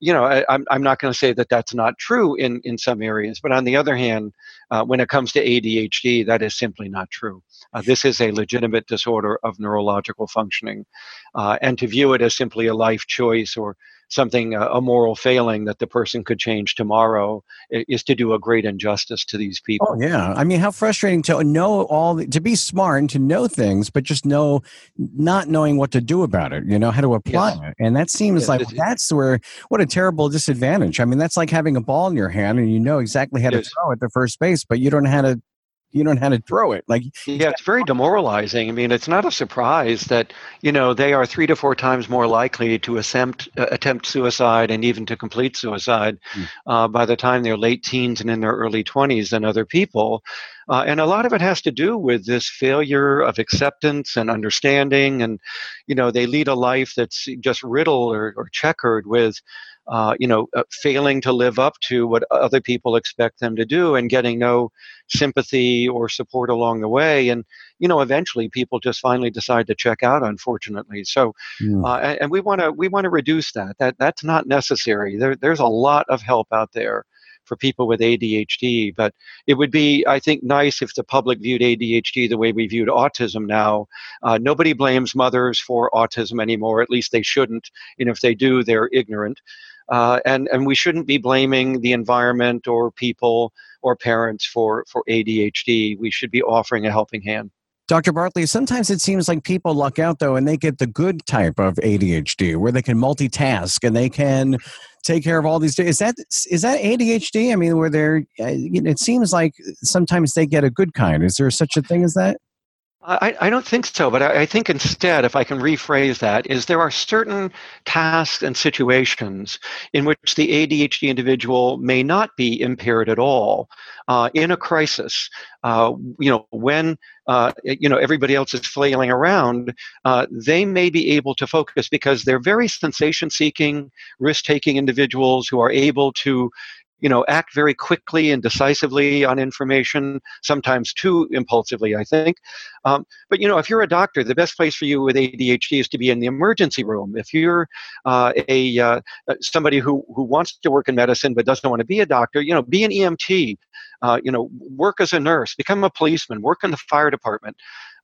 you know I, am I'm, I'm not going to say that that's not true in in some areas, but on the other hand, uh, when it comes to ADHD, that is simply not true. Uh, this is a legitimate disorder of neurological functioning, uh, and to view it as simply a life choice or something uh, a moral failing that the person could change tomorrow is to do a great injustice to these people.
Oh yeah, I mean, how frustrating to know all the, to be smart and to know things, but just know not knowing what to do about it. You know how to apply yes. it, and that seems yes, like that's where what a terrible disadvantage. I mean, that's like having a ball in your hand and you know exactly how to throw it to first base, but you don't know how to you don't know how to throw it. Like
yeah, it's very demoralizing. I mean, it's not a surprise that you know they are three to four times more likely to attempt uh, attempt suicide and even to complete suicide mm. uh, by the time they're late teens and in their early twenties than other people. Uh, and a lot of it has to do with this failure of acceptance and understanding, and you know they lead a life that's just riddled or, or checkered with uh, you know, uh, failing to live up to what other people expect them to do and getting no sympathy or support along the way. And, you know, eventually people just finally decide to check out, unfortunately. So, mm. uh, and, and, we want to, we want to reduce that. That, that's not necessary. There, there's a lot of help out there for people with ADHD. But it would be, I think, nice if the public viewed ADHD the way we viewed autism now. Uh, nobody blames mothers for autism anymore, at least they shouldn't. And if they do, they're ignorant. Uh, and and we shouldn't be blaming the environment or people or parents for for ADHD. We should be offering a helping hand.
Dr. Barkley, sometimes it seems like people luck out though and they get the good type of ADHD where they can multitask and they can take care of all these is that is that ADHD? I mean, where they're uh, it seems like sometimes they get a good kind. Is there such a thing as that?
I, I, don't think so, but I, I, think instead, if I can rephrase that, is there are certain tasks and situations in which the ADHD individual may not be impaired at all. Uh, in a crisis, uh, you know, when uh, you know everybody else is flailing around, uh, they may be able to focus because they're very sensation-seeking, risk-taking individuals who are able to you know, act very quickly and decisively on information, sometimes too impulsively, I think. Um, but, you know, if you're a doctor, the best place for you with ADHD is to be in the emergency room. If you're uh, a uh, uh, somebody who, who wants to work in medicine but doesn't want to be a doctor, you know, be an EMT, uh, you know, work as a nurse, become a policeman, work in the fire department.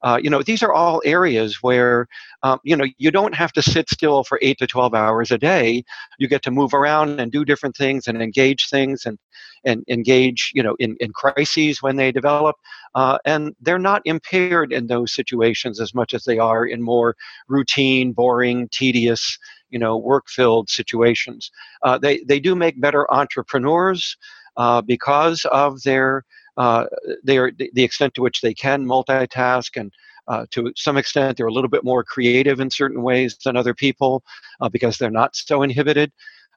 Uh, you know, these are all areas where, um, you know, you don't have to sit still for eight to 12 hours a day. You get to move around and do different things and engage things and, and engage, you know, in, in crises when they develop. Uh, and they're not impaired in those situations as much as they are in more routine, boring, tedious, you know, work-filled situations. Uh, they, they do make better entrepreneurs uh, because of their uh, they are the extent to which they can multitask and uh, to some extent they're a little bit more creative in certain ways than other people uh, because they're not so inhibited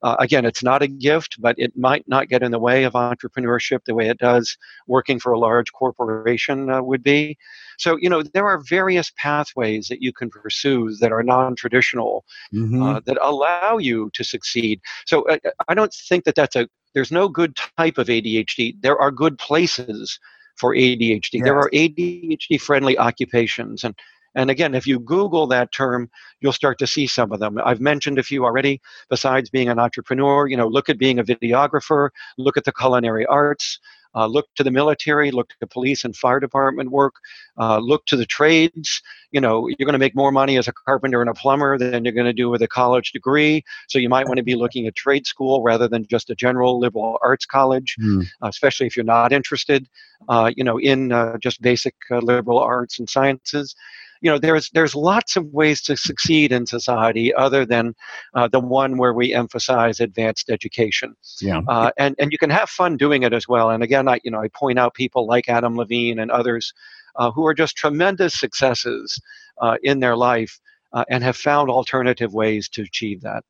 Uh, again, it's not a gift, but it might not get in the way of entrepreneurship the way it does working for a large corporation uh, would be. So, you know, there are various pathways that you can pursue that are non traditional mm-hmm. uh, that allow you to succeed. So, I don't think that that's a, there's no good type of ADHD. There are good places for ADHD. Yes. There are ADHD friendly occupations. And and again, if you Google that term, you'll start to see some of them. I've mentioned a few already. Besides being an entrepreneur, you know, look at being a videographer, look at the culinary arts, uh, look to the military, look to police and fire department work, uh, look to the trades. You know, you're going to make more money as a carpenter and a plumber than you're going to do with a college degree. So you might want to be looking at trade school rather than just a general liberal arts college, mm. especially if you're not interested, uh, you know, in uh, just basic uh, liberal arts and sciences you know there's there's lots of ways to succeed in society other than uh, the one where we emphasize advanced education.
Yeah.
Uh, and and you can have fun doing it as well. And again, I you know I point out people like Adam Levine and others uh, who are just tremendous successes uh, in their life uh, and have found alternative ways to achieve that.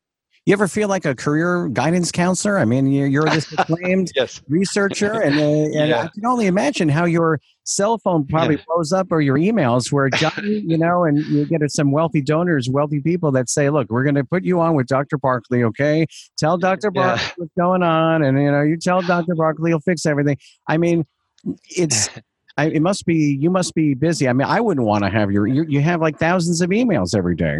You ever feel like a career guidance counselor? I mean, you're this acclaimed
yes.
researcher, and, uh, and yeah. I can only imagine how your cell phone probably yeah. blows up or your emails where Johnny, you know, and you get some wealthy donors, wealthy people that say, "Look, we're going to put you on with Dr. Barkley, okay? Tell Dr. Barkley yeah. what's going on, and you know, you tell Dr. Barkley, he'll fix everything." I mean, it's. I, it must be you must be busy. I mean, I wouldn't want to have your you, you have like thousands of emails every day.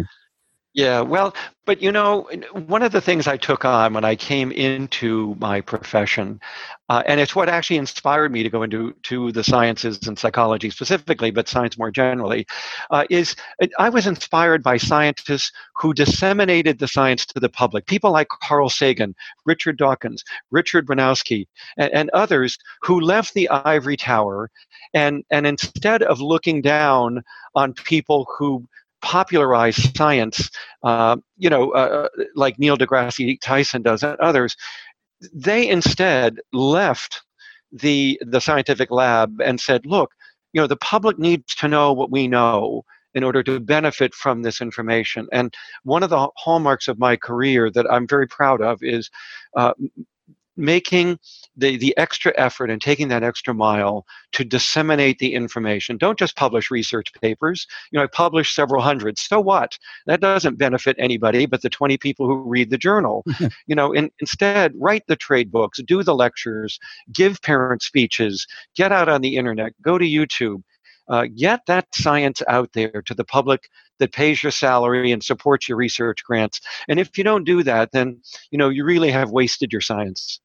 Yeah, well, but you know, one of the things I took on when I came into my profession, uh, and it's what actually inspired me to go into to the sciences and psychology specifically, but science more generally, uh, is I was inspired by scientists who disseminated the science to the public. People like Carl Sagan, Richard Dawkins, Richard Bronowski, and, and others who left the ivory tower, and and instead of looking down on people who popularize science, uh, you know, uh, uh, like Neil deGrasse Tyson does and others, they instead left the the scientific lab and said, look, you know, the public needs to know what we know in order to benefit from this information. And one of the hallmarks of my career that I'm very proud of is uh, making the, the extra effort and taking that extra mile to disseminate the information. Don't just publish research papers. You know, I published several hundred. So what? That doesn't benefit anybody but the 20 people who read the journal. you know, in, instead, write the trade books, do the lectures, give parent speeches, get out on the internet, go to YouTube. Uh, get that science out there to the public that pays your salary and supports your research grants. And if you don't do that, then you know you really have wasted your science.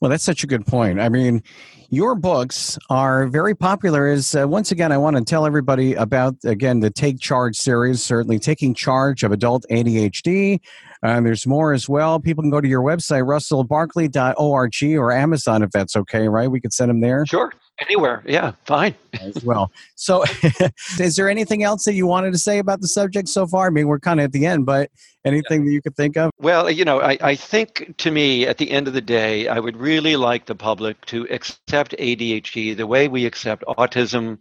Well, that's such a good point. I mean, your books are very popular. Is uh, once again, I want to tell everybody about again the Take Charge series. Certainly, taking charge of adult ADHD. Uh, there's more as well. People can go to your website, russellbarkley.org, or Amazon if that's okay. Right? We could send them there.
Sure. Anywhere. Yeah. Fine.
as well. So, is there anything else that you wanted to say about the subject so far? I mean, we're kind of at the end, but anything that you could think of?
Well, you know, I, I think to me, at the end of the day, I would really like the public to accept ADHD the way we accept autism,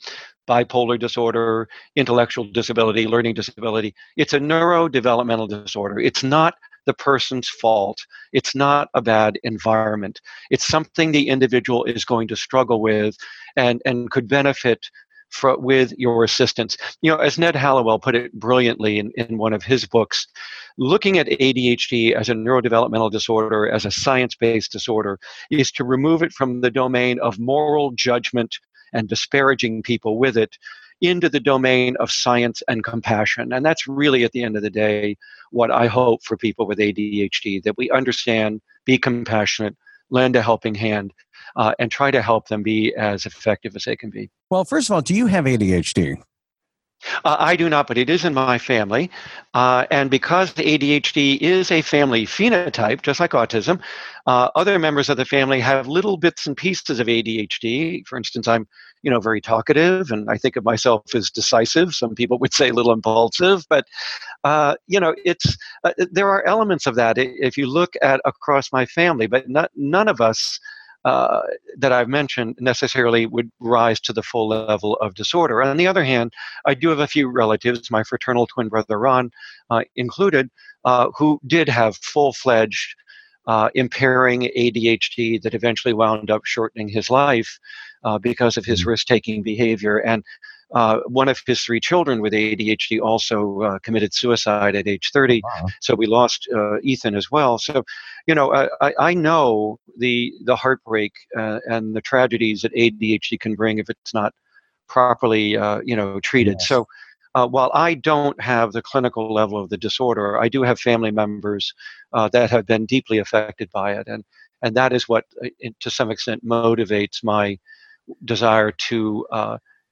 bipolar disorder, intellectual disability, learning disability. It's a neurodevelopmental disorder. It's not the person's fault. It's not a bad environment. It's something the individual is going to struggle with and, and could benefit for, with your assistance. You know, as Ned Hallowell put it brilliantly in, in one of his books, looking at ADHD as a neurodevelopmental disorder, as a science based disorder, is to remove it from the domain of moral judgment and disparaging people with it into the domain of science and compassion. And that's really, at the end of the day, what I hope for people with ADHD that we understand, be compassionate, lend a helping hand, uh, and try to help them be as effective as they can be.
Well, first of all, do you have ADHD?
Uh, I do not, but it is in my family. Uh, and because the ADHD is a family phenotype, just like autism, uh, other members of the family have little bits and pieces of ADHD. For instance, I'm, you know, very talkative, and I think of myself as decisive. Some people would say a little impulsive, but uh, you know, it's uh, there are elements of that if you look at across my family. But not, none of us uh, that I've mentioned necessarily would rise to the full level of disorder. On the other hand, I do have a few relatives, my fraternal twin brother Ron uh, included, uh, who did have full fledged uh, impairing ADHD that eventually wound up shortening his life uh, because of his mm-hmm. risk taking behavior. And uh, one of his three children with ADHD also uh, committed suicide at age 30. Wow. So we lost uh, Ethan as well. So, you know, I, I know the the heartbreak uh, and the tragedies that ADHD can bring if it's not properly, uh, you know, treated. Yes. So. Uh, while I don't have the clinical level of the disorder, I do have family members that have been deeply affected by it, and and that is what, to some extent, motivates my desire to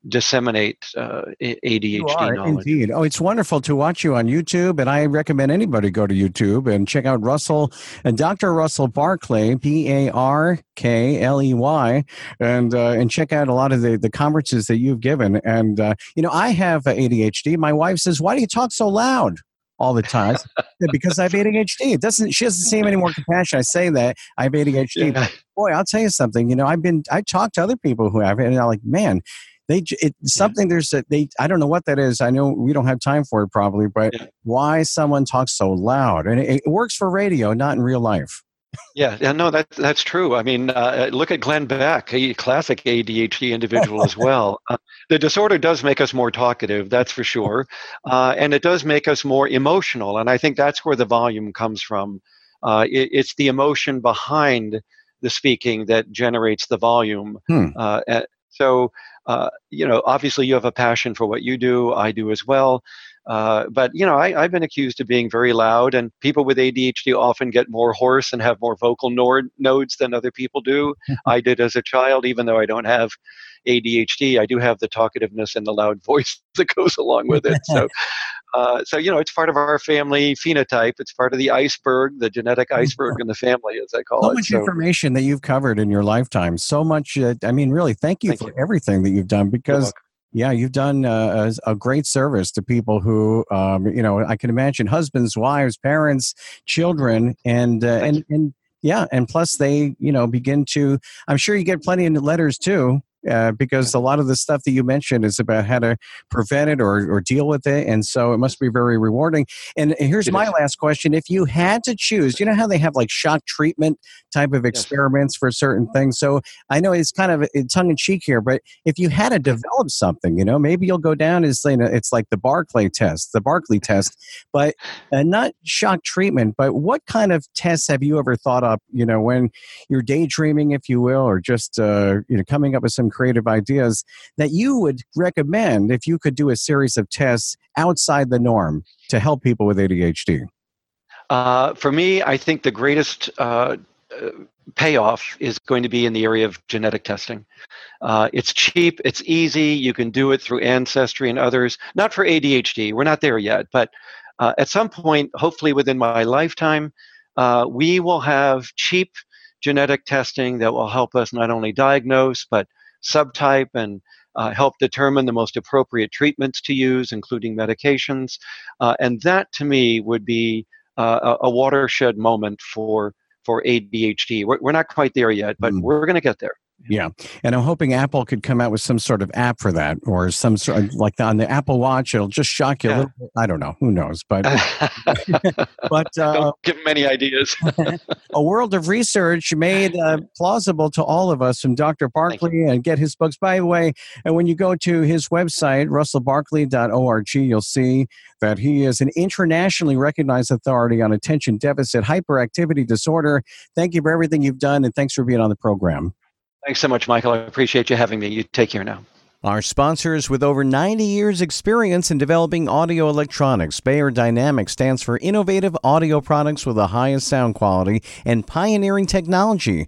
disseminate uh, ADHD knowledge.
Indeed. Oh, it's wonderful to watch you on YouTube, and I recommend anybody go to YouTube and check out Russell and Dr. Russell Barkley, B A R K L E Y, and uh, and check out a lot of the the conferences that you've given. And uh, you know, I have ADHD. My wife says, "Why do you talk so loud?" all the time because I have ADHD. It doesn't she doesn't seem any more compassion. I say that I have ADHD. Yeah. Boy, I'll tell you something. You know, I've been I talked to other people who have it, and I'm like, man, they it, something yeah. there's a they i don't know what that is i know we don't have time for it probably but yeah. why someone talks so loud and it, it, works for radio not in real life
yeah, yeah, no, that's that's true. I mean, uh, look at Glenn Beck, a classic ADHD individual as well. Uh, the disorder does make us more talkative, that's for sure, uh, and it does make us more emotional. And I think that's where the volume comes from. Uh, it, it's the emotion behind the speaking that generates the volume. Hmm. Uh, so uh, you know, obviously you have a passion for what you do. I do as well. Uh, but you know, I, have been accused of being very loud, and people with ADHD often get more hoarse and have more vocal nord- nodes than other people do. I did as a child, even though I don't have ADHD. I do have the talkativeness and the loud voice that goes along with it. So, uh, so you know, it's part of our family phenotype. It's part of the iceberg, the genetic iceberg in the family, as I call
so
it.
Much so much information that you've covered in your lifetime. So much. Uh, I mean, really, thank you thank for you. everything that you've done because. Yeah, you've done uh, a, a, great service to people who, um, you know, I can imagine husbands, wives, parents, children, and uh, and and yeah, and plus they, you know, begin to. I'm sure you get plenty of letters too uh, because a lot of the stuff that you mentioned is about how to prevent it or, or deal with it. And so it must be very rewarding. And here's my last question. If you had to choose, you know how they have like shock treatment type of experiments yes. for certain things? So I know it's kind of tongue in cheek here, but if you had to develop something, you know, maybe you'll go down as, you know, it's like the Barkley test, the Barkley test, but uh, not shock treatment, but what kind of tests have you ever thought up, you know, when you're daydreaming, if you will, or just, uh, you know, coming up with some creative ideas that you would recommend if you could do a series of tests outside the norm to help people with ADHD?
Uh, for me, I think the greatest uh, uh, payoff is going to be in the area of genetic testing. Uh, it's cheap, it's easy, you can do it through Ancestry and others. Not for ADHD, we're not there yet, but uh, at some point, hopefully within my lifetime, uh, we will have cheap genetic testing that will help us not only diagnose, but subtype and uh, help determine the most appropriate treatments to use, including medications. Uh, and that to me would be uh, a, watershed moment for, for ADHD. We're, we're not quite there yet, but mm. we're going to get there.
Yeah, and I'm hoping Apple could come out with some sort of app for that, or some sort of like on the Apple Watch. It'll just shock you yeah. a little. Bit. I don't know. Who knows? But
but uh, don't give them any ideas.
a world of research made uh, plausible to all of us from Dr. Barkley and get his books. By the way, and when you go to his website russellbarkley.org, you'll see that he is an internationally recognized authority on attention deficit hyperactivity disorder. Thank you for everything you've done, and thanks for being on the program.
Thanks so much, Michael. I appreciate you having me. You take care now.
Our sponsors with over 90 years' experience in developing audio electronics, Beyer Dynamics stands for innovative audio products with the highest sound quality and pioneering technology.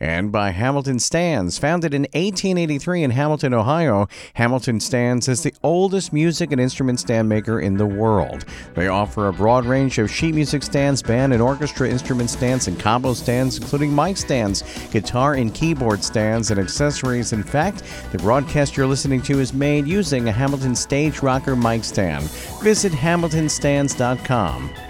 And by Hamilton Stands. Founded in 1883 in Hamilton, Ohio, Hamilton Stands is the oldest music and instrument stand maker in the world. They offer a broad range of sheet music stands, band and orchestra instrument stands, and combo stands, including mic stands, guitar and keyboard stands, and accessories. In fact, the broadcast you're listening to is made using a Hamilton Stage Rocker mic stand. Visit hamiltonstands.com.